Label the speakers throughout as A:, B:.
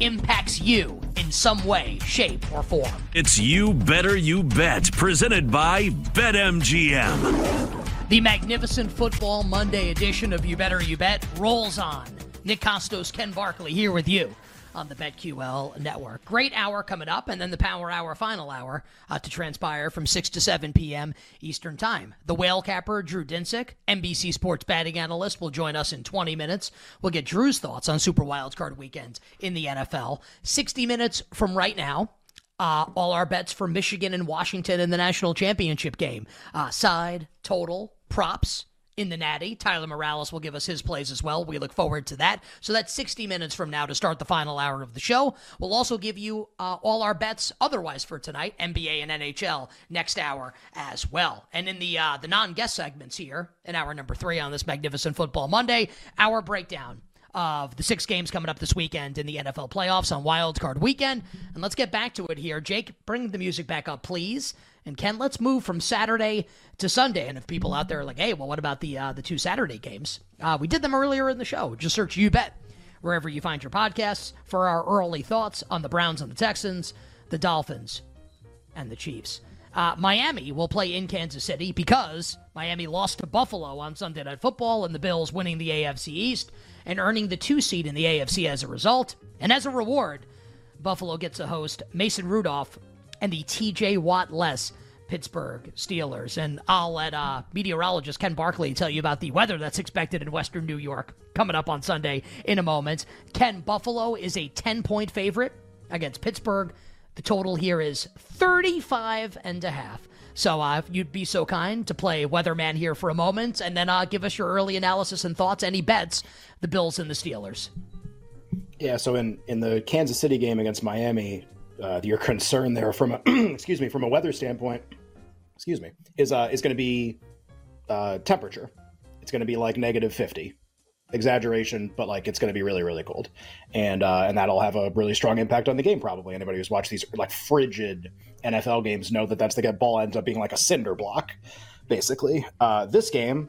A: impacts you in some way, shape, or form.
B: It's You Better You Bet, presented by BetMGM.
A: The magnificent Football Monday edition of You Better You Bet rolls on. Nick Kostos, Ken Barkley here with you on the BetQL network. Great hour coming up, and then the Power Hour final hour uh, to transpire from 6 to 7 p.m. Eastern Time. The whale capper, Drew Dinsick, NBC Sports batting analyst, will join us in 20 minutes. We'll get Drew's thoughts on Super Wildcard Weekend in the NFL. 60 minutes from right now. Uh, all our bets for Michigan and Washington in the national championship game. Uh, side, total, props, in the Natty. Tyler Morales will give us his plays as well. We look forward to that. So that's 60 minutes from now to start the final hour of the show. We'll also give you uh, all our bets otherwise for tonight, NBA and NHL next hour as well. And in the uh, the non-guest segments here, in hour number three on this magnificent Football Monday, our breakdown of the six games coming up this weekend in the NFL playoffs on Wild Card Weekend. And let's get back to it here. Jake, bring the music back up, please. And Ken, let's move from Saturday to Sunday. And if people out there are like, hey, well, what about the uh, the two Saturday games? Uh, we did them earlier in the show. Just search You Bet wherever you find your podcasts for our early thoughts on the Browns and the Texans, the Dolphins, and the Chiefs. Uh, Miami will play in Kansas City because Miami lost to Buffalo on Sunday Night Football and the Bills winning the AFC East and earning the two seed in the AFC as a result. And as a reward, Buffalo gets to host Mason Rudolph and the TJ Watt less Pittsburgh Steelers. And I'll let uh, meteorologist Ken Barkley tell you about the weather that's expected in Western New York coming up on Sunday in a moment. Ken Buffalo is a 10 point favorite against Pittsburgh. The total here is 35 and a half. So uh, if you'd be so kind to play weatherman here for a moment and then uh, give us your early analysis and thoughts, any bets, the Bills and the Steelers.
C: Yeah, so in, in the Kansas City game against Miami, uh, your concern there from a excuse me from a weather standpoint, excuse me, is uh, is going to be uh, temperature. It's going to be like negative fifty, exaggeration, but like it's going to be really really cold, and uh, and that'll have a really strong impact on the game. Probably anybody who's watched these like frigid NFL games know that that's the ball ends up being like a cinder block, basically. Uh, this game,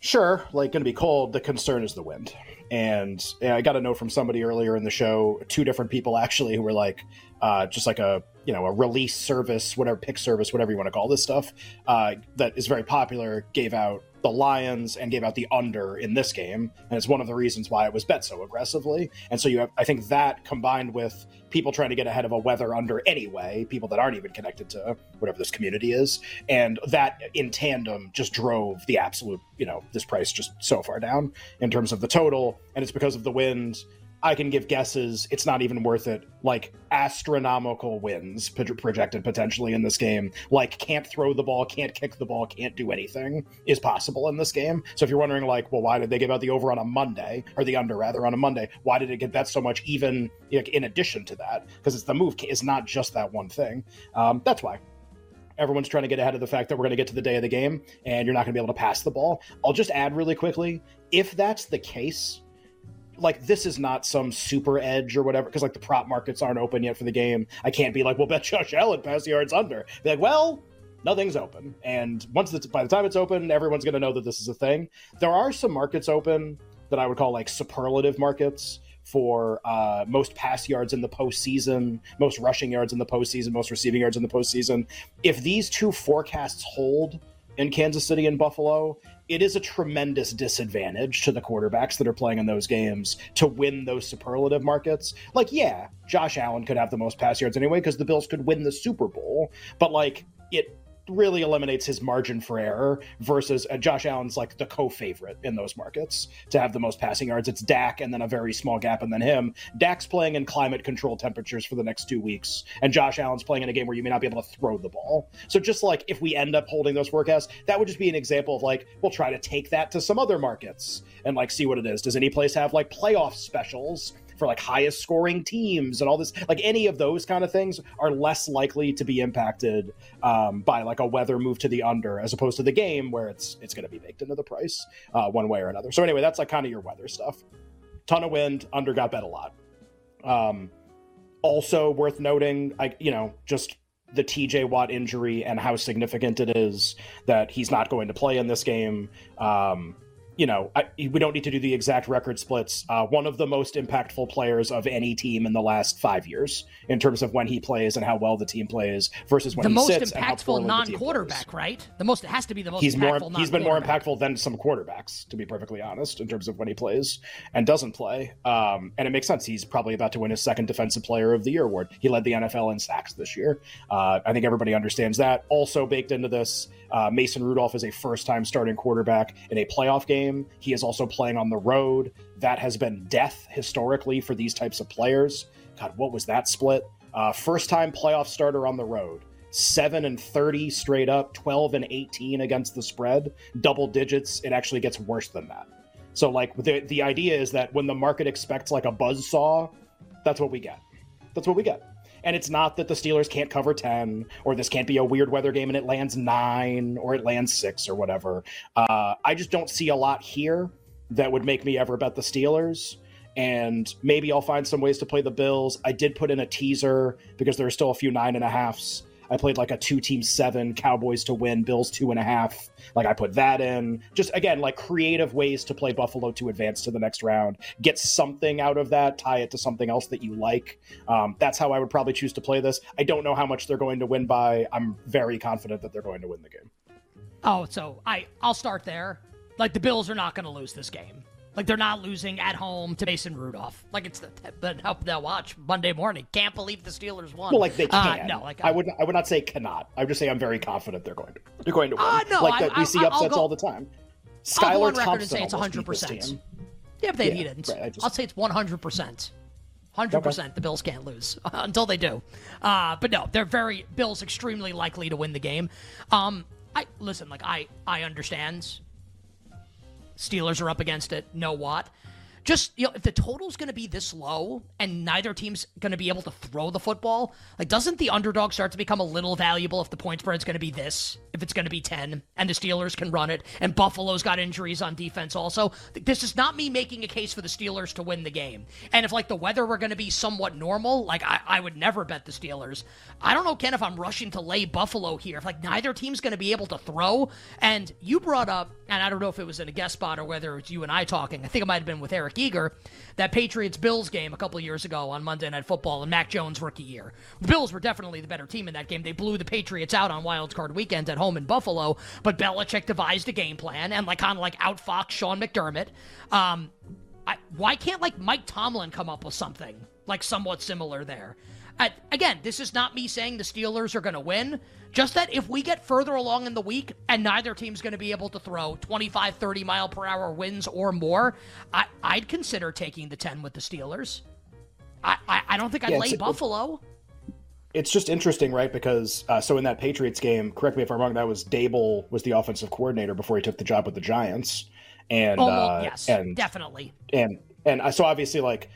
C: sure, like going to be cold. The concern is the wind. And I got a note from somebody earlier in the show, two different people actually, who were like, uh, just like a you know a release service, whatever pick service, whatever you want to call this stuff, uh, that is very popular, gave out the Lions and gave out the under in this game, and it's one of the reasons why it was bet so aggressively. And so you have, I think that combined with people trying to get ahead of a weather under anyway, people that aren't even connected to whatever this community is, and that in tandem just drove the absolute, you know, this price just so far down in terms of the total, and it's because of the wind I can give guesses. It's not even worth it. Like astronomical wins projected potentially in this game. Like can't throw the ball, can't kick the ball, can't do anything is possible in this game. So if you're wondering, like, well, why did they give out the over on a Monday or the under rather on a Monday? Why did it get bet so much? Even like, in addition to that, because it's the move is not just that one thing. Um, that's why everyone's trying to get ahead of the fact that we're going to get to the day of the game and you're not going to be able to pass the ball. I'll just add really quickly if that's the case, like this is not some super edge or whatever because like the prop markets aren't open yet for the game. I can't be like, well, bet Josh Allen pass yards under. Be like, well, nothing's open, and once it's by the time it's open, everyone's going to know that this is a thing. There are some markets open that I would call like superlative markets for uh, most pass yards in the postseason, most rushing yards in the postseason, most receiving yards in the postseason. If these two forecasts hold in Kansas City and Buffalo, it is a tremendous disadvantage to the quarterbacks that are playing in those games to win those superlative markets. Like, yeah, Josh Allen could have the most pass yards anyway because the Bills could win the Super Bowl, but like it really eliminates his margin for error versus uh, Josh Allen's like the co-favorite in those markets to have the most passing yards. It's Dak and then a very small gap and then him. Dak's playing in climate control temperatures for the next two weeks, and Josh Allen's playing in a game where you may not be able to throw the ball. So just like if we end up holding those forecasts, that would just be an example of like we'll try to take that to some other markets and like see what it is. Does any place have like playoff specials for like highest scoring teams and all this like any of those kind of things are less likely to be impacted um, by like a weather move to the under as opposed to the game where it's it's going to be baked into the price uh, one way or another. So anyway that's like kind of your weather stuff. Ton of wind under got bet a lot. Um, also worth noting i you know just the TJ Watt injury and how significant it is that he's not going to play in this game. Um, you know, I, we don't need to do the exact record splits. Uh, one of the most impactful players of any team in the last five years, in terms of when he plays and how well the team plays, versus when
A: the
C: he
A: most
C: sits
A: impactful non-quarterback, right? The most it has to be the most.
C: He's more. He's been more impactful than some quarterbacks, to be perfectly honest, in terms of when he plays and doesn't play. Um, and it makes sense. He's probably about to win his second Defensive Player of the Year award. He led the NFL in sacks this year. Uh, I think everybody understands that. Also baked into this, uh, Mason Rudolph is a first-time starting quarterback in a playoff game. He is also playing on the road. That has been death historically for these types of players. God, what was that split? Uh, first-time playoff starter on the road. 7 and 30 straight up, 12 and 18 against the spread, double digits. It actually gets worse than that. So like the the idea is that when the market expects like a buzz saw, that's what we get. That's what we get. And it's not that the Steelers can't cover 10 or this can't be a weird weather game and it lands 9 or it lands 6 or whatever. Uh, I just don't see a lot here that would make me ever bet the Steelers. And maybe I'll find some ways to play the Bills. I did put in a teaser because there are still a few nine and a halfs. I played like a two team seven, Cowboys to win, Bills two and a half. Like I put that in. Just again, like creative ways to play Buffalo to advance to the next round. Get something out of that, tie it to something else that you like. Um, that's how I would probably choose to play this. I don't know how much they're going to win by. I'm very confident that they're going to win the game.
A: Oh, so I I'll start there. Like the Bills are not going to lose this game. Like they're not losing at home to Mason Rudolph. Like it's the but help they'll watch Monday morning. Can't believe the Steelers won.
C: Well, like they
A: Uh,
C: can.
A: no, like
C: I would. I would not say cannot. I would just say I'm very confident they're going to. They're going to win.
A: Uh, no,
C: like
A: I-
C: that, we
A: I-
C: see upsets
A: go-
C: all the time. Skylar
A: on record and
C: Thompson
A: say it's
C: almost beat this
A: 100%. Yeah, but they
C: Yeah,
A: didn't.
C: right, I just-
A: I'll say it's 100%. 100% the Bills can't lose until they do. Uh, but no, they're very Bills extremely likely to win the game. Um, I listen, like I I understand Steelers are up against it, No what? Just you know, if the total's going to be this low and neither team's going to be able to throw the football, like doesn't the underdog start to become a little valuable if the point spread's going to be this? If it's going to be 10 and the Steelers can run it and Buffalo's got injuries on defense also. This is not me making a case for the Steelers to win the game. And if like the weather were going to be somewhat normal, like I, I would never bet the Steelers. I don't know, Ken, if I'm rushing to lay Buffalo here. If like neither team's going to be able to throw. And you brought up, and I don't know if it was in a guest spot or whether it's you and I talking. I think it might have been with Eric Eager, that Patriots Bills game a couple years ago on Monday Night Football and Mac Jones rookie year. The Bills were definitely the better team in that game. They blew the Patriots out on Wild Card Weekend at home in Buffalo, but Belichick devised a game plan and like kind of like outfoxed Sean McDermott. Um, I, why can't like Mike Tomlin come up with something like somewhat similar there? Uh, again, this is not me saying the Steelers are going to win. Just that if we get further along in the week and neither team's going to be able to throw 25, 30 mile per hour winds or more, I, I'd consider taking the 10 with the Steelers. I, I, I don't think I'd
C: Yeah,
A: lay
C: it's-
A: Buffalo.
C: It's just interesting, right? Because uh, so in that Patriots game, correct me if I'm wrong. That was Daboll was the offensive coordinator before he took the job with the Giants, and
A: Oh,
C: uh,
A: yes,
C: and
A: definitely.
C: and and so obviously like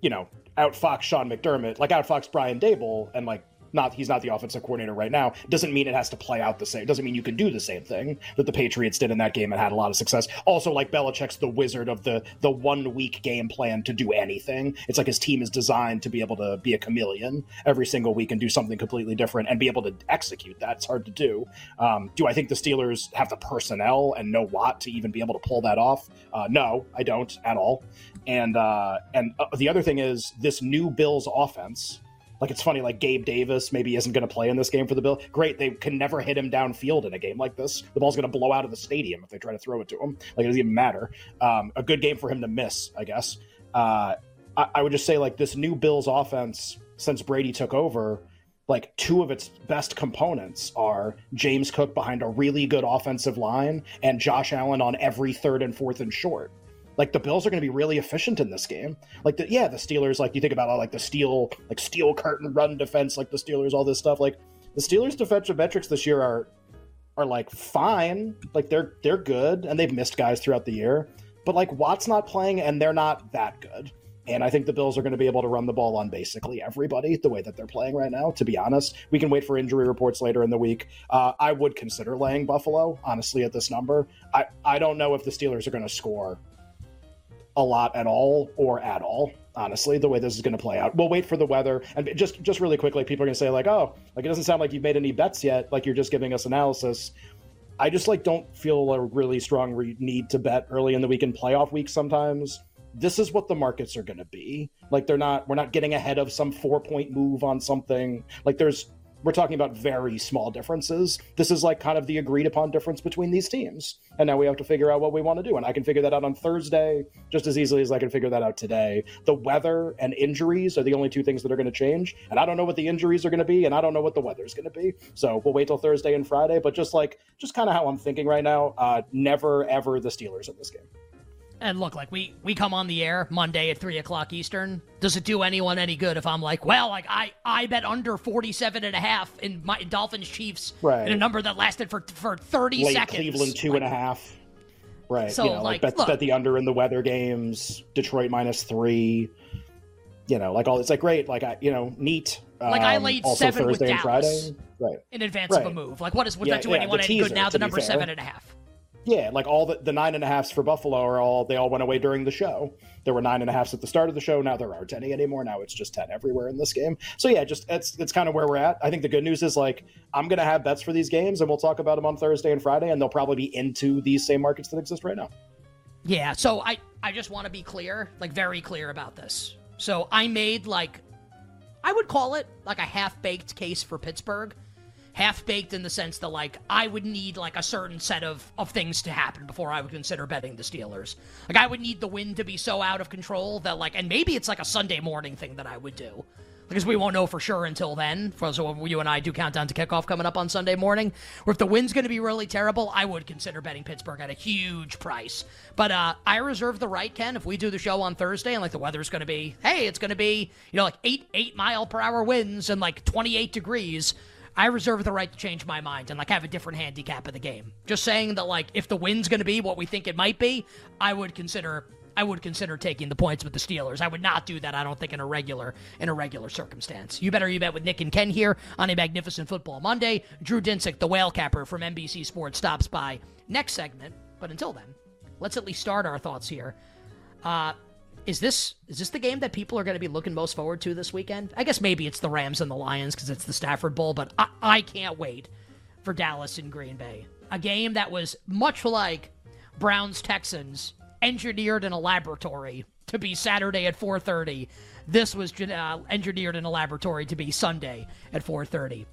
C: you know outfox Sean McDermott, like outfox Brian Daboll, and like not he's not the offensive coordinator right now doesn't mean it has to play out the same doesn't mean you can do the same thing that the patriots did in that game and had a lot of success. Also like Belichick's the wizard of the the one week game plan to do anything. It's like his team is designed to be able to be a chameleon every single week and do something completely different and be able to execute that. It's hard to do. Um, do i think the steelers have the personnel and know what to even be able to pull that off? Uh, no i don't at all. And uh, and uh, the other thing is this new bills offense like it's funny, like Gabe Davis maybe isn't going to play in this game for the Bill. Great, they can never hit him downfield in a game like this. The ball's going to blow out of the stadium if they try to throw it to him. Like it doesn't even matter. Um, a good game for him to miss, I guess. Uh, I, I would just say like this new Bills offense since Brady took over, like two of its best components are James Cook behind a really good offensive line and Josh Allen on every third and fourth and short. Like the Bills are going to be really efficient in this game. Like the yeah, the Steelers. Like you think about all like the steel like steel curtain run defense, like the Steelers, all this stuff. Like the Steelers' defensive metrics this year are are like fine. Like they're they're good, and they've missed guys throughout the year. But like Watt's not playing, and they're not that good. And I think the Bills are going to be able to run the ball on basically everybody the way that they're playing right now. To be honest, we can wait for injury reports later in the week. Uh, I would consider laying Buffalo, honestly, at this number. I, I don't know if the Steelers are going to score a lot at all or at all honestly the way this is going to play out. We'll wait for the weather and just just really quickly people are going to say like oh like it doesn't sound like you've made any bets yet like you're just giving us analysis. I just like don't feel a really strong re- need to bet early in the week in playoff week sometimes. This is what the markets are going to be. Like they're not we're not getting ahead of some four point move on something. Like there's we're talking about very small differences. This is like kind of the agreed upon difference between these teams. And now we have to figure out what we want to do. And I can figure that out on Thursday just as easily as I can figure that out today. The weather and injuries are the only two things that are going to change. And I don't know what the injuries are going to be, and I don't know what the weather is going to be. So we'll wait till Thursday and Friday. But just like, just kind of how I'm thinking right now, uh, never, ever the Steelers in this game.
A: And look, like we we come on the air Monday at three o'clock Eastern. Does it do anyone any good if I'm like, well, like I I bet under 47 and a half in my Dolphins Chiefs
C: right.
A: in a number that lasted for for 30
C: Late
A: seconds.
C: Cleveland two
A: like,
C: and a half. Right.
A: So,
C: you know,
A: like,
C: like, bet,
A: look-
C: bet the under in the weather games. Detroit minus three. You know, like all it's like great. Like I, you know, neat.
A: Like, I
C: Um,
A: laid
C: also
A: seven with
C: Thursday and
A: Dallas.
C: Friday. Right.
A: in advance of a move. Like what is would
C: Yeah,
A: that do
C: yeah,
A: anyone any
C: teaser,
A: good now? The number seven and a half.
C: Yeah, like all the the nine and a halfs for Buffalo are all they all went away during the show. There were nine and a halfs at the start of the show. Now there aren't any anymore. Now it's just ten everywhere in this game. So yeah, just it's it's kind of where we're at. I think the good news is like I'm gonna have bets for these games, and we'll talk about them on Thursday and Friday, and they'll probably be into these same markets that exist right now.
A: Yeah, so I I just want to be clear, like very clear about this. So I made like I would call it like a half-baked case for Pittsburgh. Half-baked in the sense that like I would need like a certain set of of things to happen before I would consider betting the Steelers. Like I would need the wind to be so out of control that like and maybe it's like a Sunday morning thing that I would do. Because we won't know for sure until then. So you and I do countdown to kickoff coming up on Sunday morning, or if the wind's going to be really terrible, I would consider betting Pittsburgh at a huge price. But uh, I reserve the right, Ken, if we do the show on Thursday and like the weather's going to be, hey, it's going to be you know like eight eight mile per hour winds and like 28 degrees. I reserve the right to change my mind and like have a different handicap of the game. Just saying that like if the win's going to be what we think it might be, I would consider I would consider taking the points with the Steelers. I would not do that. I don't think in a regular in a regular circumstance. You better you bet with Nick and Ken here on a magnificent football Monday. Drew Dinsick, the whale capper from NBC Sports, stops by next segment. But until then, let's at least start our thoughts here. Uh, is this is this the game that people are going to be looking most forward to this weekend? I guess maybe it's the Rams and the Lions because it's the Stafford Bowl, but I, I can't wait for Dallas and Green Bay. A game that was much like Browns Texans, engineered in a laboratory to be Saturday at 4:30. This was uh, engineered in a laboratory to be Sunday at 4:30.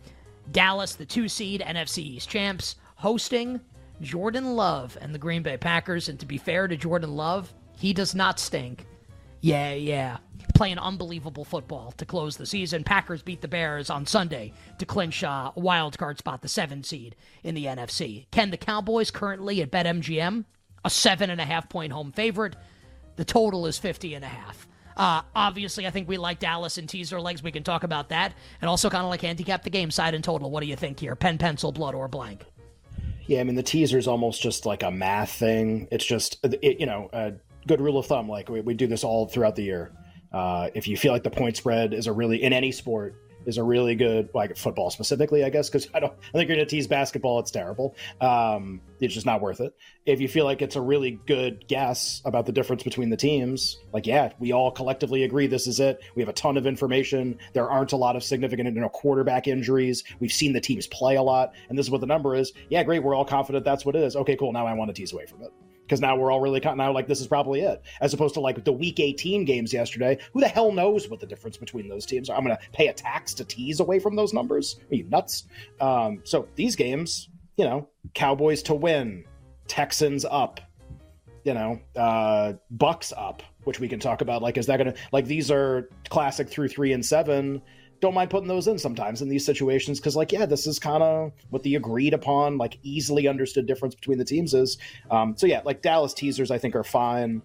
A: Dallas, the two seed NFC East champs, hosting Jordan Love and the Green Bay Packers. And to be fair to Jordan Love, he does not stink. Yeah, yeah. Playing unbelievable football to close the season. Packers beat the Bears on Sunday to clinch uh, a wild card spot, the seven seed in the NFC. Ken, the Cowboys currently at BetMGM, a seven and a half point home favorite. The total is 50 and a half. Uh, obviously, I think we like Dallas and teaser legs. We can talk about that. And also kind of like handicap the game side and total. What do you think here? Pen, pencil, blood, or blank?
C: Yeah, I mean the teaser is almost just like a math thing. It's just it, you know a good rule of thumb. Like we, we do this all throughout the year. Uh, if you feel like the point spread is a really in any sport is a really good like football specifically, I guess, because I don't I think you're gonna tease basketball, it's terrible. Um, it's just not worth it. If you feel like it's a really good guess about the difference between the teams, like yeah, we all collectively agree this is it. We have a ton of information. There aren't a lot of significant you know quarterback injuries. We've seen the teams play a lot, and this is what the number is. Yeah, great. We're all confident that's what it is. Okay, cool. Now I want to tease away from it because now we're all really now like this is probably it as opposed to like the week 18 games yesterday. Who the hell knows what the difference between those teams are? I'm going to pay a tax to tease away from those numbers? Are you nuts? Um, so these games you know cowboys to win texans up you know uh, bucks up which we can talk about like is that going to like these are classic through three and seven don't mind putting those in sometimes in these situations because like yeah this is kind of what the agreed upon like easily understood difference between the teams is um, so yeah like dallas teasers i think are fine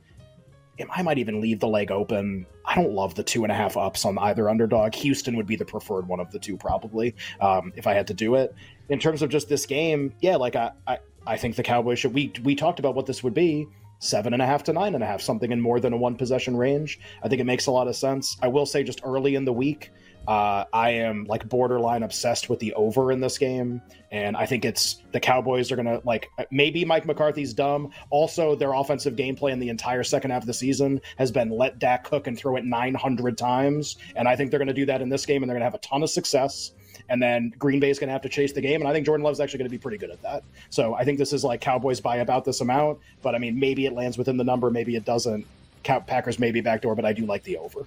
C: I might even leave the leg open. I don't love the two and a half ups on either underdog. Houston would be the preferred one of the two, probably, um, if I had to do it. In terms of just this game, yeah, like I, I, I think the Cowboys should. We we talked about what this would be seven and a half to nine and a half, something in more than a one possession range. I think it makes a lot of sense. I will say, just early in the week, uh, I am like borderline obsessed with the over in this game, and I think it's the Cowboys are gonna like maybe Mike McCarthy's dumb. Also, their offensive gameplay in the entire second half of the season has been let Dak cook and throw it 900 times, and I think they're gonna do that in this game, and they're gonna have a ton of success. And then Green Bay is going to have to chase the game, and I think Jordan Love's actually going to be pretty good at that. So I think this is like Cowboys by about this amount, but I mean maybe it lands within the number, maybe it doesn't. Packers maybe backdoor, but I do like the over.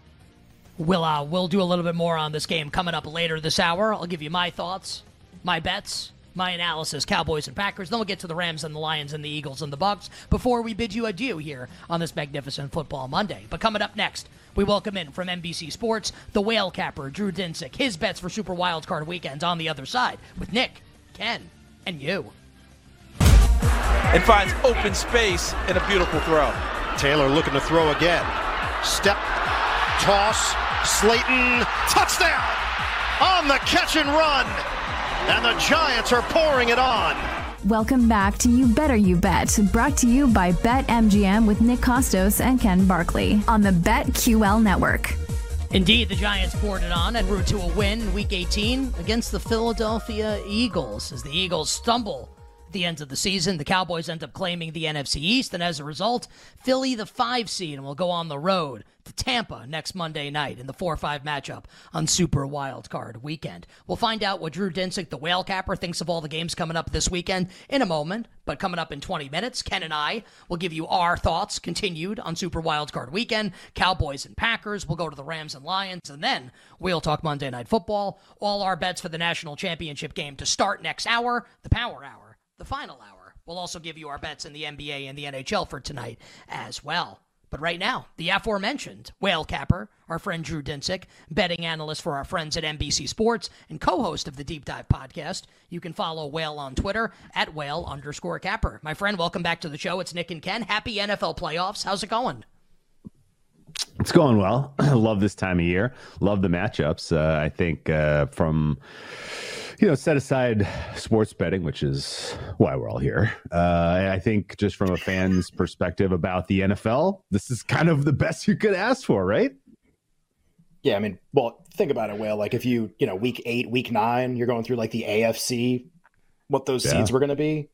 A: We'll uh, we'll do a little bit more on this game coming up later this hour. I'll give you my thoughts, my bets, my analysis, Cowboys and Packers. Then we'll get to the Rams and the Lions and the Eagles and the Bucks before we bid you adieu here on this magnificent football Monday. But coming up next, we welcome in from NBC Sports the whale capper Drew Dinsick. His bets for Super Wildcard weekends on the other side with Nick, Ken, and you.
D: And finds open space and a beautiful throw.
E: Taylor looking to throw again. Step, toss, Slayton, touchdown on the catch and run. And the Giants are pouring it on.
F: Welcome back to You Better You Bet, brought to you by BetMGM with Nick Kostos and Ken Barkley on the BetQL network.
A: Indeed, the Giants poured it on and route to a win in Week 18 against the Philadelphia Eagles as the Eagles stumble the end of the season. The Cowboys end up claiming the NFC East, and as a result, Philly, the five seed, will go on the road to Tampa next Monday night in the 4 5 matchup on Super Wild Card weekend. We'll find out what Drew Dinsick, the whale capper, thinks of all the games coming up this weekend in a moment. But coming up in 20 minutes, Ken and I will give you our thoughts continued on Super Wild Card weekend. Cowboys and Packers. We'll go to the Rams and Lions, and then we'll talk Monday Night Football. All our bets for the national championship game to start next hour, the Power Hour the final hour. We'll also give you our bets in the NBA and the NHL for tonight as well. But right now, the aforementioned whale capper, our friend Drew Dinsick, betting analyst for our friends at NBC Sports and co-host of the Deep Dive podcast. You can follow Whale on Twitter at whale underscore capper. My friend, welcome back to the show. It's Nick and Ken. Happy NFL playoffs. How's it going?
G: It's going well. Love this time of year. Love the matchups. Uh, I think uh, from you know, set aside sports betting, which is why we're all here. Uh, I think just from a fan's perspective about the NFL, this is kind of the best you could ask for, right?
C: Yeah, I mean, well, think about it, Will. Like if you, you know, week eight, week nine, you're going through like the AFC, what those yeah. seeds were going to be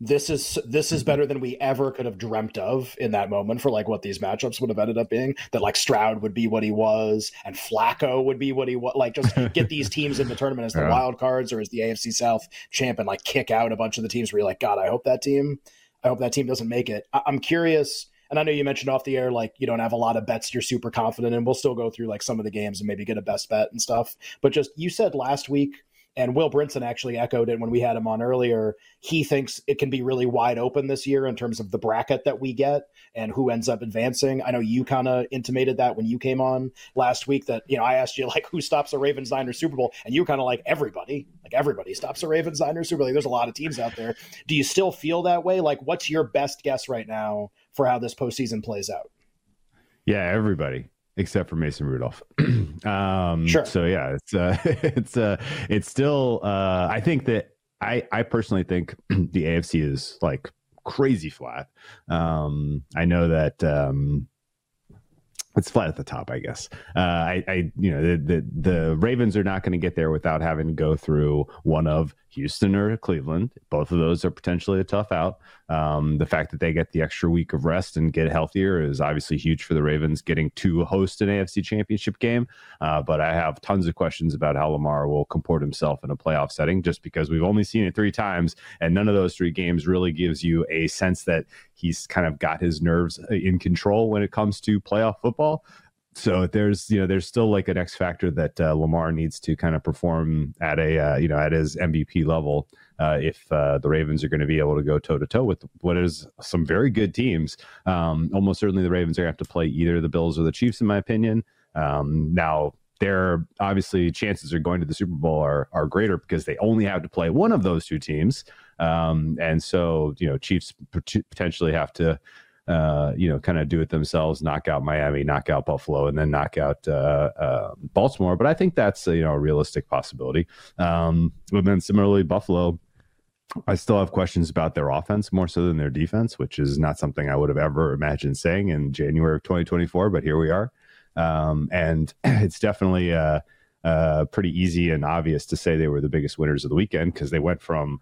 C: this is this is mm-hmm. better than we ever could have dreamt of in that moment for like what these matchups would have ended up being. That like Stroud would be what he was, and Flacco would be what he was. Like just get these teams in the tournament as the yeah. wild cards or as the AFC South champ, and like kick out a bunch of the teams where you're like, God, I hope that team, I hope that team doesn't make it. I- I'm curious. And I know you mentioned off the air, like you don't have a lot of bets you're super confident and We'll still go through like some of the games and maybe get a best bet and stuff. But just you said last week and Will Brinson actually echoed it when we had him on earlier. He thinks it can be really wide open this year in terms of the bracket that we get and who ends up advancing. I know you kind of intimated that when you came on last week that, you know, I asked you like who stops a Ravens Niners Super Bowl and you kind of like everybody, like everybody stops a Ravens Niners Super Bowl. Like, there's a lot of teams out there. Do you still feel that way? Like what's your best guess right now for how this postseason plays out?
G: Yeah, everybody except for Mason Rudolph. um,
C: sure.
G: So yeah, it's uh, it's uh, it's still. Uh, I think that I I personally think the AFC is like crazy flat. Um, I know that um, it's flat at the top, I guess. Uh, I, I, you know, the, the, the Ravens are not going to get there without having to go through one of Houston or Cleveland. Both of those are potentially a tough out. Um, the fact that they get the extra week of rest and get healthier is obviously huge for the Ravens getting to host an AFC championship game. Uh, but I have tons of questions about how Lamar will comport himself in a playoff setting just because we've only seen it three times. And none of those three games really gives you a sense that he's kind of got his nerves in control when it comes to playoff football so there's you know there's still like an X factor that uh, Lamar needs to kind of perform at a uh, you know at his MVP level uh, if uh, the Ravens are going to be able to go toe to toe with what is some very good teams. Um, almost certainly the Ravens are going to have to play either the Bills or the Chiefs, in my opinion. Um, now their obviously chances of going to the Super Bowl are are greater because they only have to play one of those two teams, um, and so you know Chiefs potentially have to uh, you know, kind of do it themselves, knock out Miami, knock out Buffalo, and then knock out uh, uh, Baltimore. But I think that's you know a realistic possibility. Um, but then similarly, Buffalo. I still have questions about their offense more so than their defense, which is not something I would have ever imagined saying in January of 2024. But here we are, um, and it's definitely uh, uh, pretty easy and obvious to say they were the biggest winners of the weekend because they went from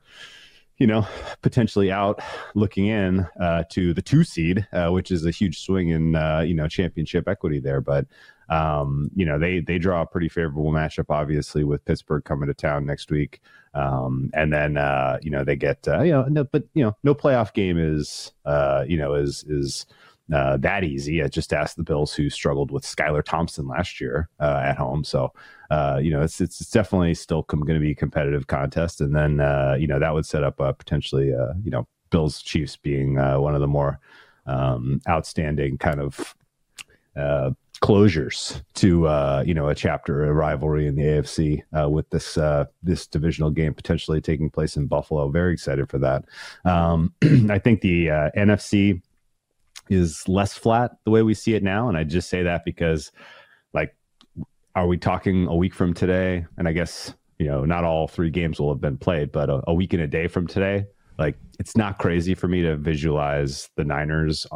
G: you know, potentially out looking in uh, to the two seed, uh, which is a huge swing in uh, you know championship equity there. But um, you know they they draw a pretty favorable matchup, obviously, with Pittsburgh coming to town next week, um, and then uh, you know they get uh, you know no, but you know no playoff game is uh, you know is is uh, that easy. I just asked the Bills who struggled with Skylar Thompson last year uh, at home. So, uh, you know, it's, it's, definitely still com- going to be a competitive contest. And then, uh, you know, that would set up potentially, uh, you know, Bills Chiefs being uh, one of the more um, outstanding kind of closures to uh, you know a chapter a rivalry in the AFC uh, with this uh, this divisional game potentially taking place in Buffalo. Very excited for that. Um, I think the NFC is less flat the way we see it now. And I just say that because, like, are we talking a week from today? And I guess, you know, not all three games will have been played, but a, a week and a day from today, like it's not crazy for me to visualize the Niners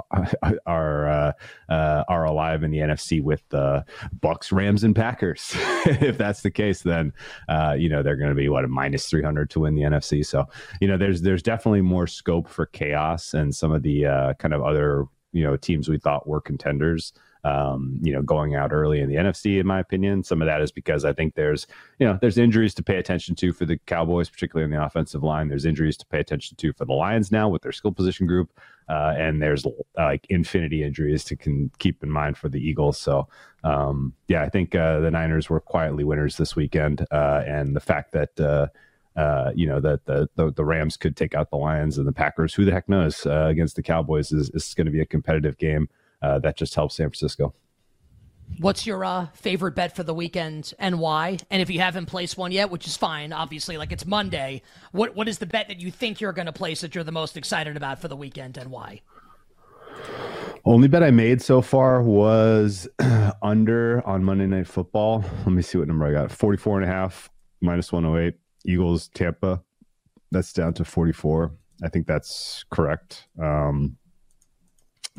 G: are uh, uh, are alive in the NFC with the Bucks, Rams, and Packers. if that's the case, then uh, you know they're going to be what a minus three hundred to win the NFC. So you know there's there's definitely more scope for chaos and some of the uh, kind of other you know teams we thought were contenders. Um, you know, going out early in the NFC, in my opinion, some of that is because I think there's, you know, there's injuries to pay attention to for the Cowboys, particularly in the offensive line. There's injuries to pay attention to for the Lions now with their skill position group, uh, and there's uh, like infinity injuries to can keep in mind for the Eagles. So, um, yeah, I think uh, the Niners were quietly winners this weekend, uh, and the fact that uh, you know that the, the, the Rams could take out the Lions and the Packers. Who the heck knows? Uh, against the Cowboys is is going to be a competitive game. Uh, that just helps San Francisco.
A: What's your uh, favorite bet for the weekend and why? And if you haven't placed one yet, which is fine, obviously, like it's Monday, what what is the bet that you think you're going to place that you're the most excited about for the weekend and why?
G: Only bet I made so far was under on Monday Night Football. Let me see what number I got 44 and a half, minus 108. Eagles Tampa. That's down to 44. I think that's correct. Um,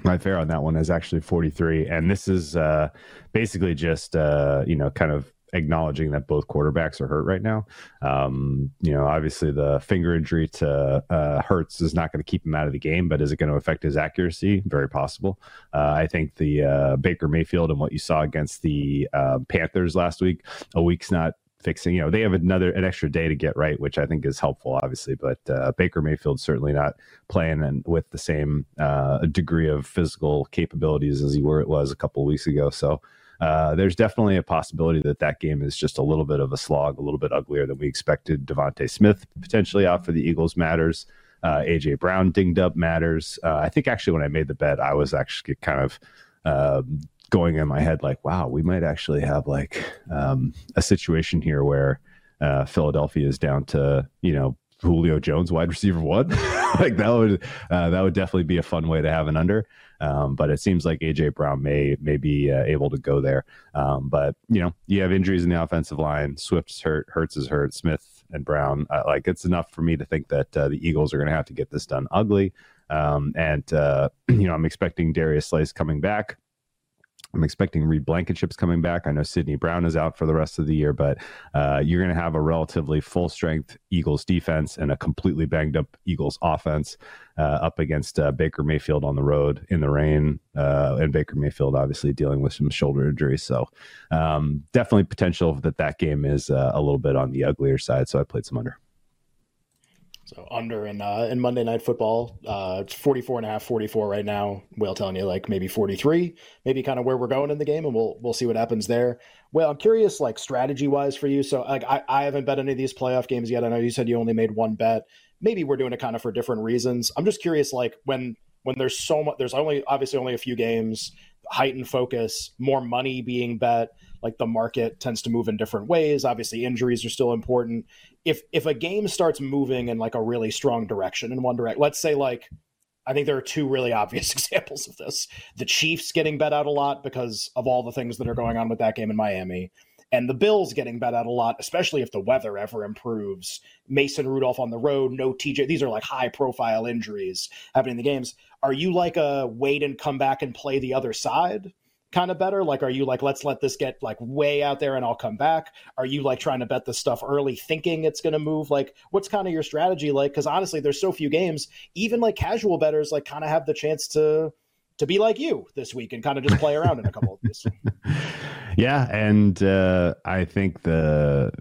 G: my fair on that one is actually 43. And this is uh, basically just, uh, you know, kind of acknowledging that both quarterbacks are hurt right now. Um, you know, obviously the finger injury to uh, Hurts is not going to keep him out of the game, but is it going to affect his accuracy? Very possible. Uh, I think the uh, Baker Mayfield and what you saw against the uh, Panthers last week, a week's not fixing. You know, they have another an extra day to get right, which I think is helpful, obviously. But uh, Baker Mayfield certainly not playing and with the same uh, degree of physical capabilities as he were it was a couple weeks ago. So. Uh, there's definitely a possibility that that game is just a little bit of a slog, a little bit uglier than we expected. Devonte Smith potentially out for the Eagles matters. Uh, AJ Brown dinged up matters. Uh, I think actually when I made the bet, I was actually kind of um, going in my head like, wow, we might actually have like um, a situation here where uh, Philadelphia is down to you know Julio Jones, wide receiver one. like that would uh, that would definitely be a fun way to have an under. Um, but it seems like AJ Brown may may be uh, able to go there. Um, but you know, you have injuries in the offensive line. Swift's hurt, Hurts is hurt, Smith and Brown. Uh, like it's enough for me to think that uh, the Eagles are going to have to get this done ugly. Um, and uh, you know, I'm expecting Darius Slay's coming back I'm expecting Reed Blankenship's coming back. I know Sydney Brown is out for the rest of the year, but uh, you're going to have a relatively full strength Eagles defense and a completely banged up Eagles offense uh, up against uh, Baker Mayfield on the road in the rain. Uh, and Baker Mayfield obviously dealing with some shoulder injuries. So um, definitely potential that that game is uh, a little bit on the uglier side. So I played some under.
C: So under in uh, in Monday Night Football, uh, it's 44 and a half, 44 right now. Whale telling you like maybe 43, maybe kind of where we're going in the game, and we'll we'll see what happens there. Well, I'm curious, like strategy wise for you. So like I, I haven't bet any of these playoff games yet. I know you said you only made one bet. Maybe we're doing it kind of for different reasons. I'm just curious, like when when there's so much, there's only obviously only a few games, heightened focus, more money being bet like the market tends to move in different ways. Obviously, injuries are still important. If if a game starts moving in like a really strong direction in one direction, let's say like I think there are two really obvious examples of this. The Chiefs getting bet out a lot because of all the things that are going on with that game in Miami. And the Bills getting bet out a lot, especially if the weather ever improves. Mason Rudolph on the road, no TJ. These are like high profile injuries happening in the games. Are you like a wait and come back and play the other side? Kind of better? Like, are you like, let's let this get like way out there and I'll come back? Are you like trying to bet the stuff early, thinking it's going to move? Like, what's kind of your strategy like? Because honestly, there's so few games. Even like casual bettors, like, kind of have the chance to to be like you this week and kind of just play around in a couple of these.
G: Yeah, and uh, I think the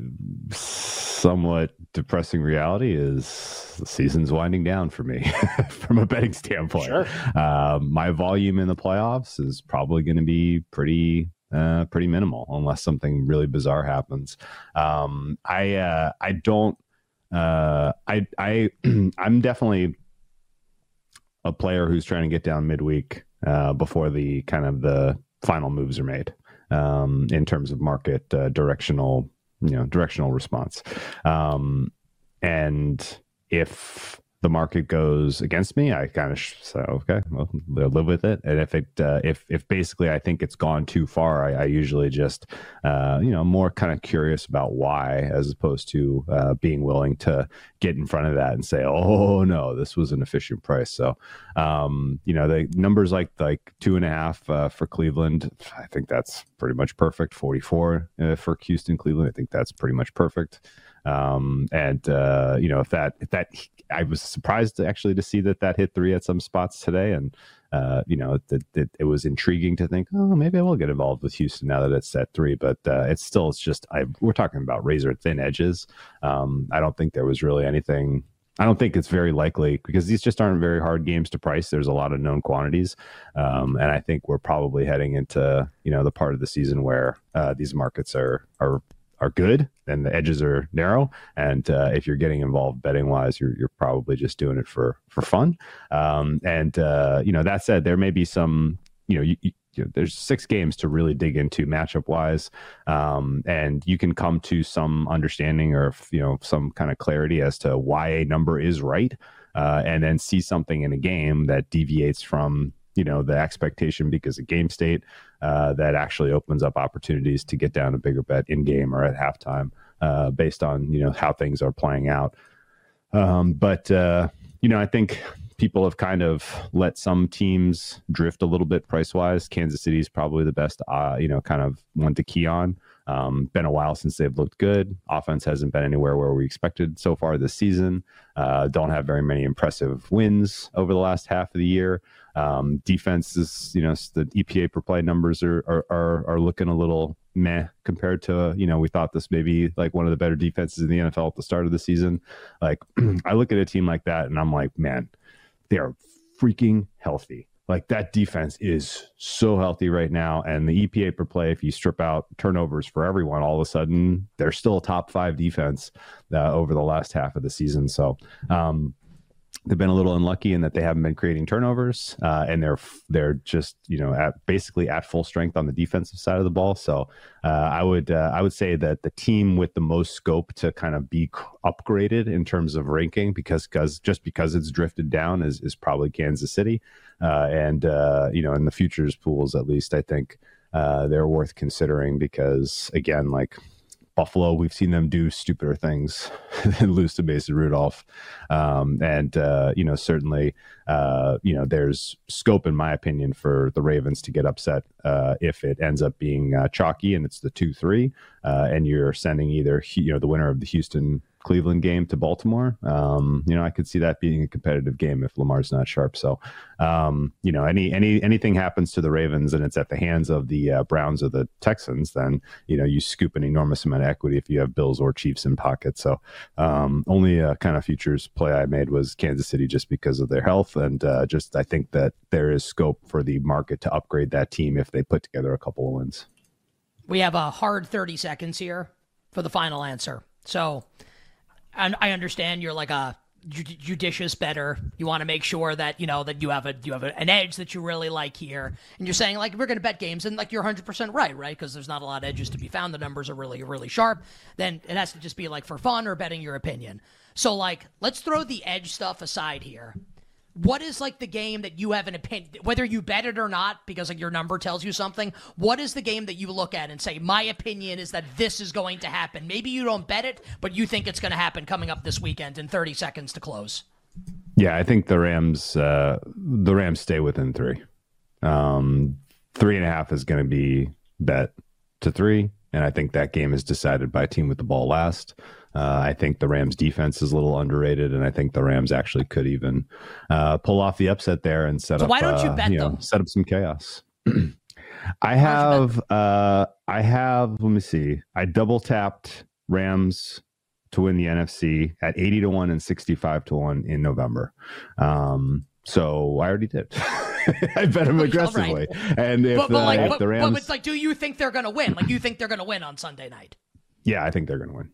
G: somewhat depressing reality is the season's winding down for me from a betting standpoint.
C: Sure.
G: Um, my volume in the playoffs is probably going to be pretty uh, pretty minimal unless something really bizarre happens. Um, I uh, I don't uh, I I I'm definitely a player who's trying to get down midweek uh, before the kind of the final moves are made um, in terms of market uh, directional, you know, directional response. Um, and if the market goes against me, I kind of sh- say, okay, well, live with it. And if it, uh, if if basically I think it's gone too far, I, I usually just, uh, you know, more kind of curious about why, as opposed to uh, being willing to get in front of that and say, oh no, this was an efficient price. So, um, you know, the numbers like like two and a half uh, for Cleveland, I think that's pretty much perfect. Forty four uh, for Houston, Cleveland, I think that's pretty much perfect. Um, and uh, you know, if that if that I was surprised actually to see that that hit three at some spots today, and uh, you know, that it, it, was intriguing to think, oh, maybe I will get involved with Houston now that it's at three. But uh, it's still, it's just, I, we're talking about razor thin edges. Um, I don't think there was really anything. I don't think it's very likely because these just aren't very hard games to price. There's a lot of known quantities, um, and I think we're probably heading into you know the part of the season where uh, these markets are are are good and the edges are narrow. And uh, if you're getting involved betting wise, you're, you're probably just doing it for, for fun. Um, and, uh, you know, that said, there may be some, you know, you, you, know, there's six games to really dig into matchup wise. Um, and you can come to some understanding or, you know, some kind of clarity as to why a number is right. Uh, and then see something in a game that deviates from you know the expectation because of game state uh, that actually opens up opportunities to get down a bigger bet in game or at halftime uh, based on you know how things are playing out. Um, but uh, you know, I think people have kind of let some teams drift a little bit price wise. Kansas City is probably the best, uh, you know, kind of one to key on. Um, been a while since they've looked good. Offense hasn't been anywhere where we expected so far this season. Uh, don't have very many impressive wins over the last half of the year. Um, defense is, you know, the EPA per play numbers are, are, are are looking a little meh compared to, you know, we thought this may be like one of the better defenses in the NFL at the start of the season. Like, I look at a team like that and I'm like, man, they are freaking healthy. Like that defense is so healthy right now. And the EPA per play, if you strip out turnovers for everyone, all of a sudden they're still a top five defense uh, over the last half of the season. So, um, they've been a little unlucky in that they haven't been creating turnovers, uh, and they're they're just you know at basically at full strength on the defensive side of the ball. So uh, I would uh, I would say that the team with the most scope to kind of be upgraded in terms of ranking because because just because it's drifted down is is probably Kansas City, uh, and uh, you know in the futures pools at least I think uh, they're worth considering because again like Buffalo, we've seen them do stupider things than lose to Mason Rudolph. Um, and, uh, you know, certainly, uh, you know, there's scope, in my opinion, for the Ravens to get upset uh, if it ends up being uh, chalky and it's the 2 3, uh, and you're sending either, you know, the winner of the Houston Cleveland game to Baltimore. Um, you know, I could see that being a competitive game if Lamar's not sharp. So, um, you know, any any anything happens to the Ravens and it's at the hands of the uh, Browns or the Texans, then you know you scoop an enormous amount of equity if you have Bills or Chiefs in pocket. So, um, only a kind of futures play I made was Kansas City just because of their health and uh, just I think that there is scope for the market to upgrade that team if they put together a couple of wins.
A: We have a hard 30 seconds here for the final answer. So and I understand you're like a judicious bettor. You want to make sure that you know that you have a you have a, an edge that you really like here, and you're saying like we're going to bet games, and like you're 100 percent right, right? Because there's not a lot of edges to be found. The numbers are really really sharp. Then it has to just be like for fun or betting your opinion. So like let's throw the edge stuff aside here what is like the game that you have an opinion whether you bet it or not because like your number tells you something what is the game that you look at and say my opinion is that this is going to happen. Maybe you don't bet it but you think it's going to happen coming up this weekend in 30 seconds to close.
G: Yeah i think the rams uh the rams stay within three. Um three and a half is going to be bet to three and i think that game is decided by team with the ball last uh, I think the Rams defense is a little underrated, and I think the Rams actually could even uh, pull off the upset there and set
A: so
G: up.
A: Why don't you
G: uh,
A: bet
G: you
A: them?
G: Know, set up some chaos. I have, uh, I have. Let me see. I double tapped Rams to win the NFC at eighty to one and sixty-five to one in November. Um, so I already did. I bet them aggressively, right. and if,
A: but, but like,
G: if
A: but,
G: the Rams,
A: but it's like, do you think they're going to win? Like, you think they're going to win on Sunday night?
G: Yeah, I think they're going to win.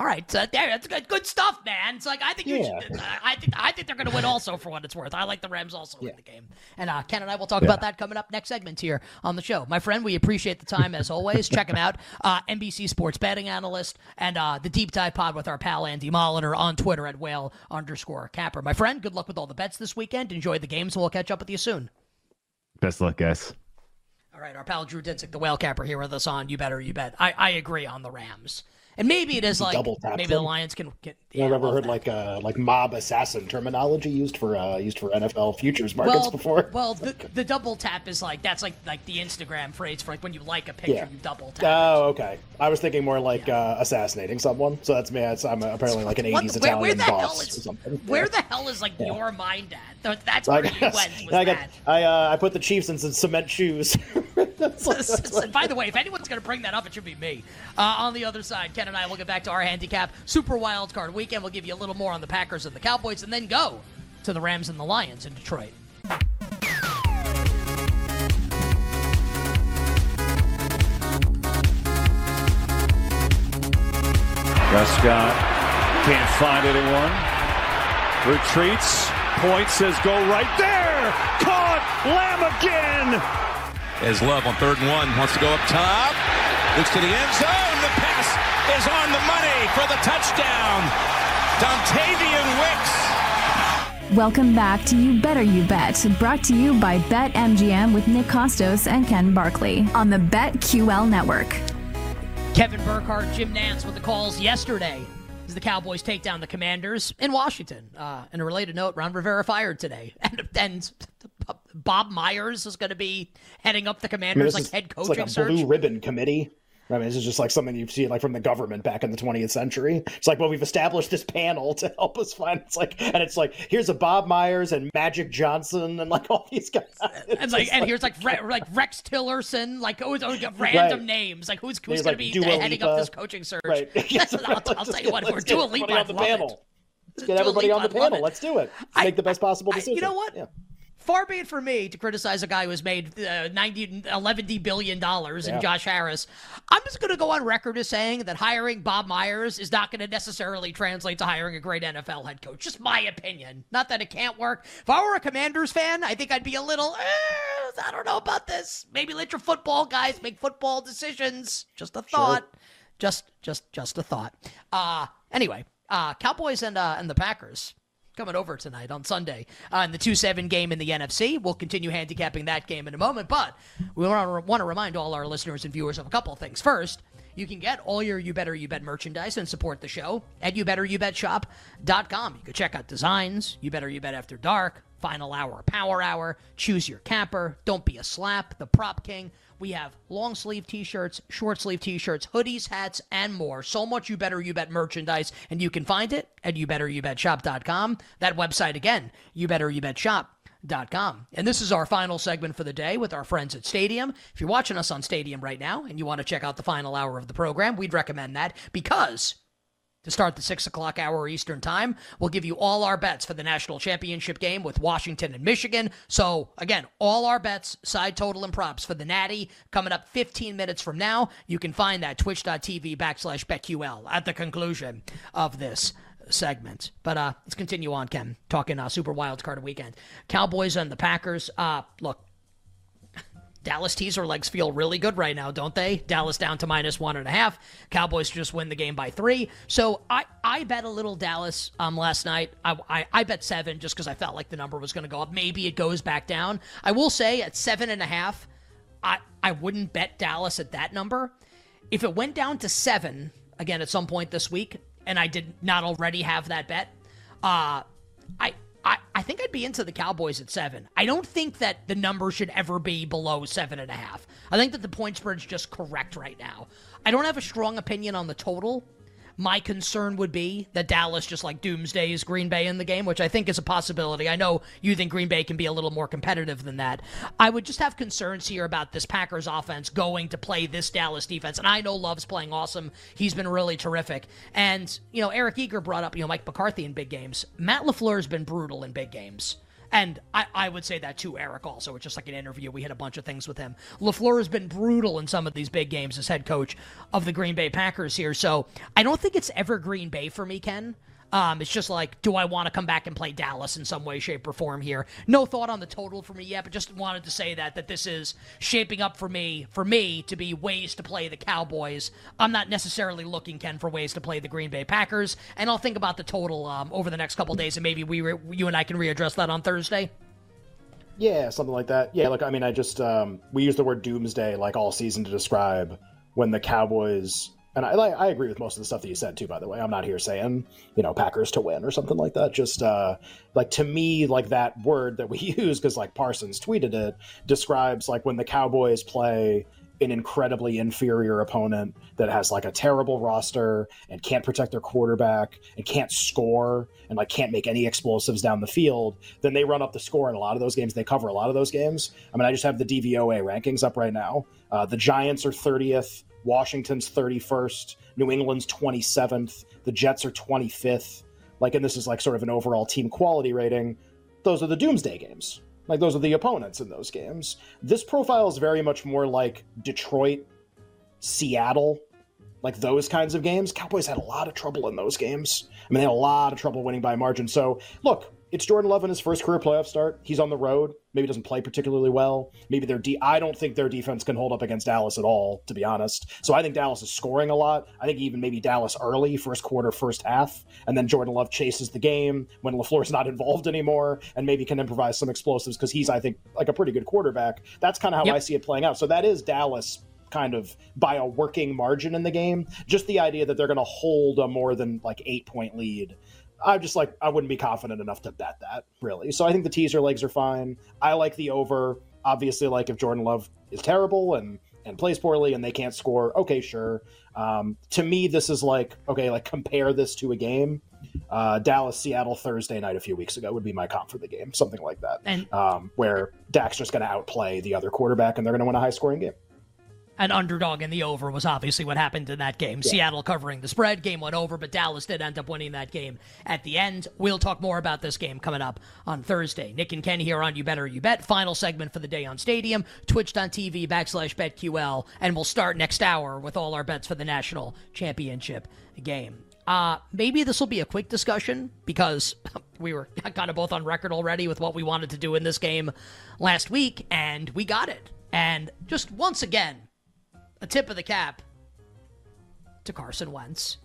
A: All right, so there, that's good, good stuff, man. It's like I think you
C: Yeah.
A: should. I think I think they're going to win also for what it's worth. I like the Rams also
C: Yeah.
A: in the game, and uh, Ken and I will talk
G: Yeah.
A: about that coming up next segment here on the show. My friend, we appreciate the time as always. Check him out, uh, NBC Sports betting analyst, and uh, the deep dive pod with our pal Andy Molitor on Twitter at whale underscore capper. My friend, good luck with all the bets this weekend. Enjoy the games, and we'll catch up with you soon.
G: Best luck, guys.
A: All right, our pal Drew Dinsick, the whale capper, here with us on You Better You Bet. I, I agree on the Rams. And maybe it is like maybe the. Lions can get.
C: Yeah, I've ever heard like uh, like mob assassin terminology used for uh, used for NFL futures markets
A: well,
C: before.
A: Well, the, the double tap is like that's like like the Instagram phrase for like when you like a picture,
C: Yeah.
A: you double tap.
C: Oh, okay. I was thinking more like uh, assassinating someone. So that's me. That's, I'm apparently like an
A: What-
C: 80s
A: where, where
C: Italian
A: the
C: boss
A: is
C: or something.
A: where
C: Yeah.
A: the hell is like your mind at? That's
C: I
A: where you
C: guess-
A: went.
C: I got
A: that?
C: I uh, I put the Chiefs in some cement shoes. That's what- that's what-
A: By the way, if anyone's going to bring that up, it should be me. Uh, on the other side, Ken and I will get back to our handicap Super Wild Card Weekend. We'll give you a little more on the Packers and the Cowboys, and then go to the Rams and the Lions in Detroit.
H: Prescott can't find anyone. Retreats. Point says go right there. Caught. Lamb again.
D: As Love on third and one wants to go up top. Looks to the end zone. The pass is on the money for the touchdown. Dontayvion Wicks.
F: Welcome back to You Better You Bet, brought to you by BetMGM with Nick Kostos and Ken Barkley on the BetQL network.
A: Kevin Burkhardt, Jim Nantz with the calls yesterday as the Cowboys take down the Commanders in Washington. Uh, and a related note, Ron Rivera fired today. And, and Bob Myers is going to be heading up the
C: I mean,
A: Commanders
C: this
A: like
C: is-
A: head
C: it's
A: coaching
C: like a
A: search.
C: blue ribbon committee. I mean, this is just like something you see like from the government back in the 20th century. It's like, well, we've established this panel to help us find. It's like, and it's like, here's a Bob Myers and Magic Johnson and like all these guys. It's
A: and like, and here's like Re- like Rex Tillerson, like oh, oh, random
C: Right.
A: names, like who's who's going
C: like,
A: to be
C: Dua
A: heading
C: Lipa.
A: up this coaching search?
C: Right.
A: I'll, I'll tell you what, we're doing
C: on the panel.
A: it.
C: Let's get everybody on the panel. Let's do it. Let's
A: I-
C: make the best possible
A: I-
C: decision.
A: you know what?
C: Yeah.
A: Far be it for me to criticize a guy who's made uh, 90, 11 billion dollars in Josh Harris. I'm just going to go on record as saying that hiring Bob Myers is not going to necessarily translate to hiring a great NFL head coach. Just my opinion. Not that it can't work. If I were a Commanders fan, I think I'd be a little. Eh, I don't know about this. Maybe let your football guys make football decisions. Just a thought. Just, just, just a thought. Uh anyway, uh, Cowboys and uh, and the Packers coming over tonight on Sunday uh, in the 2-7 game in the NFC. We'll continue handicapping that game in a moment, but we want to, want to remind all our listeners and viewers of a couple of things. First, You can get all your You Better You Bet merchandise and support the show at YouBetterYouBetShop.com. You can check out designs, You Better You Bet After Dark, Final Hour, Power Hour, Choose Your Capper, Don't Be a Slap, The Prop King. We have long sleeve t shirts, short sleeve t shirts, hoodies, hats, and more. So much You Better You Bet merchandise, and you can find it at YouBetterYouBetShop.com. That website again, YouBetterYouBetShop.com. And this is our final segment for the day with our friends at Stadium. If you're watching us on Stadium right now and you want to check out the final hour of the program, we'd recommend that because to start the 6 o'clock hour Eastern Time. We'll give you all our bets for the national championship game with Washington and Michigan. So, again, all our bets, side total, and props for the Natty coming up 15 minutes from now. You can find that twitch.tv backslash BetQL at the conclusion of this segment. But uh, let's continue on, Ken, talking uh, Super Wild Card weekend. Cowboys and the Packers. Uh, look, Dallas teaser legs feel really good right now, don't they? Dallas down to minus one and a half. Cowboys just win the game by three. So I, I bet a little Dallas um last night. I, I, I bet seven just because I felt like the number was going to go up. Maybe it goes back down. I will say at seven and a half, I, I wouldn't bet Dallas at that number. If it went down to seven again at some point this week, and I did not already have that bet, uh, I I, I think I'd be into the Cowboys at seven. I don't think that the number should ever be below seven and a half. I think that the point spread is just correct right now. I don't have a strong opinion on the total. My concern would be that Dallas just like doomsdays Green Bay in the game, which I think is a possibility. I know you think Green Bay can be a little more competitive than that. I would just have concerns here about this Packers offense going to play this Dallas defense. And I know Love's playing awesome. He's been really terrific. And, you know, Eric Eager brought up, you know, Mike McCarthy in big games. Matt LaFleur has been brutal in big games. And I, I would say that to Eric also. It's just like an interview. We had a bunch of things with him. LaFleur has been brutal in some of these big games as head coach of the Green Bay Packers here. So I don't think it's ever Green Bay for me, Ken. Um, it's just like, do I want to come back and play Dallas in some way, shape, or form here? No thought on the total for me yet, but just wanted to say that that this is shaping up for me for me to be ways to play the Cowboys. I'm not necessarily looking, Ken, for ways to play the Green Bay Packers, and I'll think about the total um, over the next couple days, and maybe we re- you and I can readdress that on Thursday.
C: Yeah, something like that. Yeah, like I mean, I just um, we use the word doomsday like all season to describe when the Cowboys and I, I agree with most of the stuff that you said too. By the way, I'm not here saying you know Packers to win or something like that. Just uh, like to me, like that word that we use because like Parsons tweeted it describes like when the Cowboys play an incredibly inferior opponent that has like a terrible roster and can't protect their quarterback and can't score and like can't make any explosives down the field, then they run up the score in a lot of those games. They cover a lot of those games. I mean, I just have the DVOA rankings up right now. Uh, the Giants are 30th. Washington's 31st, New England's 27th, the Jets are 25th. Like, and this is like sort of an overall team quality rating. Those are the doomsday games. Like, those are the opponents in those games. This profile is very much more like Detroit, Seattle, like those kinds of games. Cowboys had a lot of trouble in those games. I mean, they had a lot of trouble winning by margin. So, look, it's Jordan Love in his first career playoff start. He's on the road. Maybe doesn't play particularly well. Maybe their de- I don't think their defense can hold up against Dallas at all, to be honest. So I think Dallas is scoring a lot. I think even maybe Dallas early, first quarter, first half, and then Jordan Love chases the game when LaFleur's not involved anymore, and maybe can improvise some explosives because he's, I think, like a pretty good quarterback. That's kind of how yep. I see it playing out. So that is Dallas kind of by a working margin in the game. Just the idea that they're going to hold a more than like eight point lead I just like I wouldn't be confident enough to bet that really. So I think the teaser legs are fine. I like the over. Obviously, like if Jordan Love is terrible and and plays poorly and they can't score, okay, sure. Um, to me, this is like okay, like compare this to a game. Uh, Dallas Seattle Thursday night a few weeks ago would be my comp for the game, something like that,
A: and,
C: um, where Dak's just going to outplay the other quarterback and they're going to win a high scoring game
A: an underdog in the over was obviously what happened in that game. Yeah. Seattle covering the spread, game went over, but Dallas did end up winning that game at the end. We'll talk more about this game coming up on Thursday. Nick and Ken here on You Better You Bet. Final segment for the day on Stadium, twitch.tv backslash BetQL, and we'll start next hour with all our bets for the national championship game. Uh, maybe this will be a quick discussion because we were kind of both on record already with what we wanted to do in this game last week, and we got it. And just once again, a tip of the cap to Carson Wentz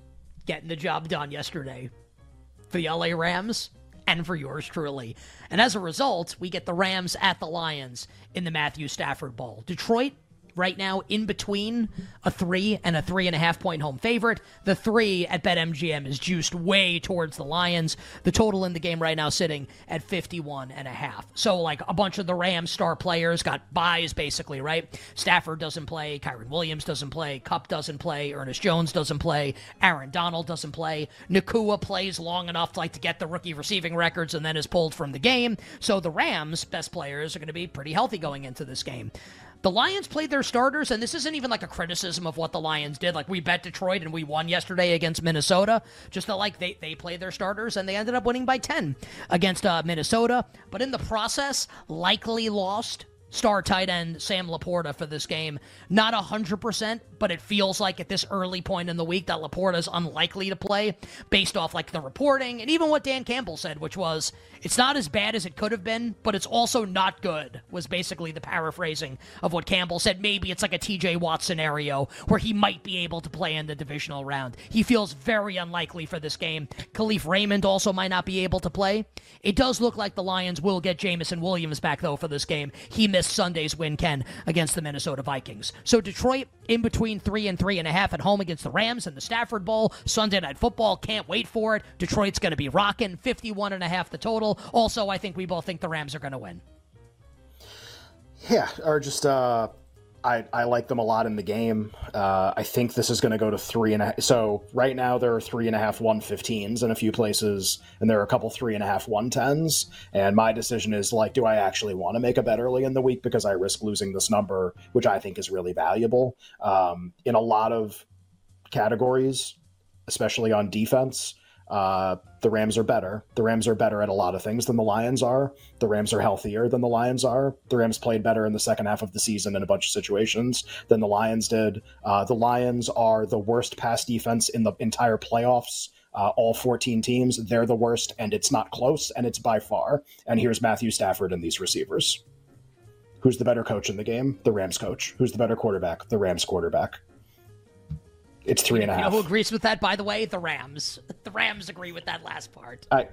A: getting the job done yesterday for the LA Rams and for yours truly. And as a result, we get the Rams at the Lions in the Matthew Stafford Bowl. Detroit right now in between a three and a three and a half point home favorite. The three at BetMGM is juiced way towards the Lions. The total in the game right now sitting at 51 and a half. So like a bunch of the Rams star players got byes basically, right? Stafford doesn't play, Kyren Williams doesn't play, Kupp doesn't play, Ernest Jones doesn't play, Aaron Donald doesn't play. Nacua plays long enough like to get the rookie receiving records and then is pulled from the game. So the Rams best players are going to be pretty healthy going into this game. The Lions played their starters, and this isn't even like a criticism of what the Lions did. Like we bet Detroit and we won yesterday against Minnesota. Just that like they, they played their starters and they ended up winning by 10 against uh, Minnesota. But in the process, likely lost star tight end Sam LaPorta for this game. Not 100%, but it feels like at this early point in the week that LaPorta is unlikely to play based off like the reporting and even what Dan Campbell said, which was it's not as bad as it could have been, but it's also not good, was basically the paraphrasing of what Campbell said. Maybe it's like a TJ Watt scenario where he might be able to play in the divisional round. He feels very unlikely for this game. Kalif Raymond also might not be able to play. It does look like the Lions will get Jameson Williams back, though, for this game. He missed Sunday's win, Ken, against the Minnesota Vikings. So Detroit in between three and three and a half at home against the Rams in the Stafford Bowl. Sunday Night Football, can't wait for it. Detroit's going to be rocking 51 and a half the total. Also, I think we both think the Rams are going to win.
C: Yeah, or just uh, I, I like them a lot in the game. Uh, I think this is going to go to three and a half. So right now there are three and a half 115s in a few places, and there are a couple three and a half one tens. And my decision is like, do I actually want to make a bet early in the week because I risk losing this number, which I think is really valuable um, in a lot of categories, especially on defense. Uh, the Rams are better. The Rams are better at a lot of things than the Lions are. The Rams are healthier than the Lions are. The Rams played better in the second half of the season in a bunch of situations than the Lions did. Uh, the Lions are the worst pass defense in the entire playoffs. Uh, all 14 teams, they're the worst, and it's not close, and it's by far. And here's Matthew Stafford and these receivers. Who's the better coach in the game? The Rams coach. Who's the better quarterback? The Rams quarterback. It's three and a half.
A: You know who agrees with that, by the way? The Rams. The Rams agree with that last part.
C: I,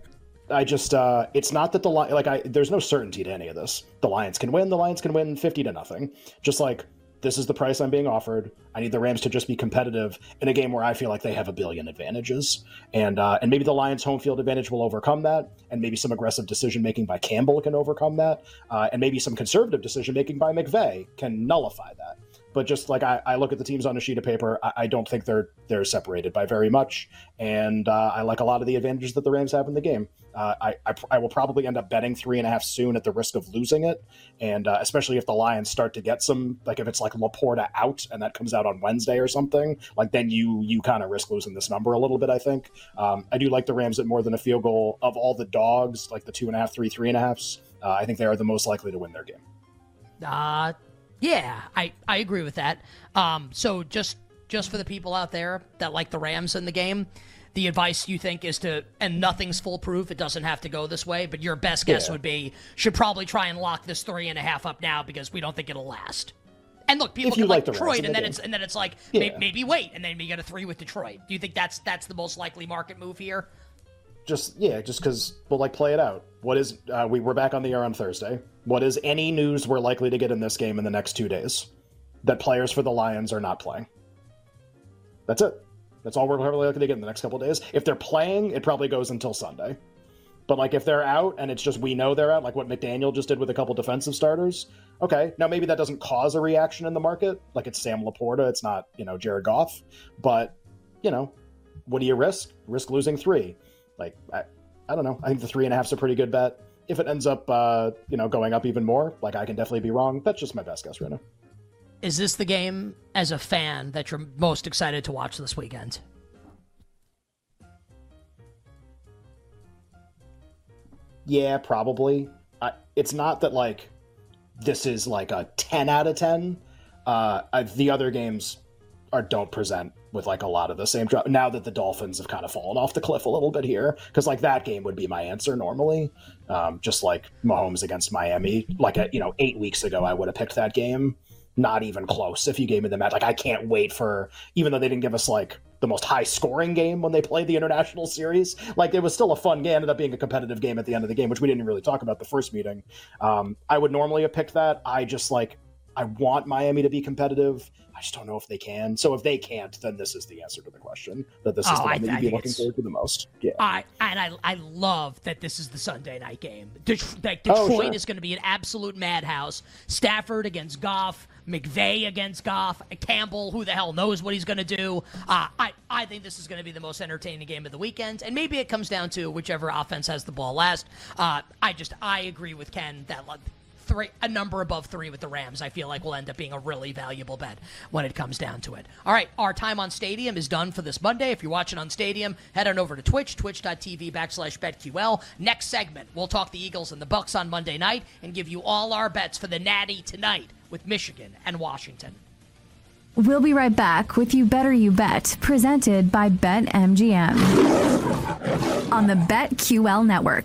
C: I just, uh, it's not that the like, I there's no certainty to any of this. The Lions can win. The Lions can win fifty to nothing. Just like this is the price I'm being offered. I need the Rams to just be competitive in a game where I feel like they have a billion advantages, and uh, and maybe the Lions' home field advantage will overcome that, and maybe some aggressive decision making by Campbell can overcome that, uh, and maybe some conservative decision making by McVay can nullify that. But just like I, I, look at the teams on a sheet of paper, I, I, don't think they're they're separated by very much, and uh, I like a lot of the advantages that the Rams have in the game. Uh, I, I, I will probably end up betting three and a half soon at the risk of losing it, and uh, especially if the Lions start to get some like if it's like LaPorta out and that comes out on Wednesday or something, like then you you kind of risk losing this number a little bit. I think um, I do like the Rams at more than a field goal of all the dogs, like the two and a half, three, three and a halfs. Uh, I think they are the most likely to win their game.
A: Uh, yeah, I, I agree with that. Um, so just just for the people out there that like the Rams in the game, the advice you think is to and nothing's foolproof. It doesn't have to go this way, but your best guess yeah. would be should probably try and lock this three and a half up now because we don't think it'll last. And look, people can like, like Detroit, and then it's and then it's like yeah. maybe, maybe wait, and then we get a three with Detroit. Do you think that's that's the most likely market move here?
C: Just yeah, just because we'll like play it out. What is uh, we we're back on the air on Thursday. What is any news we're likely to get in this game in the next two days? That players for the Lions are not playing. That's it. That's all we're probably likely to get in the next couple days. If they're playing, it probably goes until Sunday. But like if they're out and it's just we know they're out, like what McDaniel just did with a couple defensive starters, okay. Now maybe that doesn't cause a reaction in the market. Like it's Sam LaPorta, it's not, you know, Jared Goff. But, you know, what do you risk? Risk losing three. Like I, I don't know. I think the three and a half's a pretty good bet if it ends up, uh, you know, going up even more, like I can definitely be wrong. That's just my best guess right now.
A: Is this the game as a fan that you're most excited to watch this weekend?
C: Yeah, probably. Uh, it's not that like this is like a 10 out of 10. Uh, I, the other games are don't present with like a lot of the same drop. Now that the Dolphins have kind of fallen off the cliff a little bit here, because like that game would be my answer normally. Um, just like Mahomes against Miami, like a, you know eight weeks ago, I would have picked that game. Not even close. If you gave me the match, like I can't wait for even though they didn't give us like the most high scoring game when they played the international series. Like it was still a fun game. Ended up being a competitive game at the end of the game, which we didn't really talk about the first meeting. Um, I would normally have picked that. I just like I want Miami to be competitive. I just don't know if they can. So if they can't, then this is the answer to the question. That this is
A: Oh,
C: the one
A: I-
C: that you'd be looking forward to the most. Yeah.
A: I and I I love that this is the Sunday night game. Det- like
C: Oh,
A: Detroit
C: sure.
A: is going to be an absolute madhouse. Stafford against Goff, McVay against Goff, Campbell. Who the hell knows what he's going to do? Uh, I I think this is going to be the most entertaining game of the weekend, and maybe it comes down to whichever offense has the ball last. Uh, I just I agree with Ken that. Three, a number above three with the Rams, I feel like will end up being a really valuable bet when it comes down to it. All right, our time on Stadium is done for this Monday. If you're watching on Stadium, head on over to Twitch, twitch.tv backslash betql. Next segment, we'll talk the Eagles and the Bucs on Monday night and give you all our bets for the Natty tonight with Michigan and Washington.
F: We'll be right back with You Better You Bet, presented by BetMGM on the BetQL network.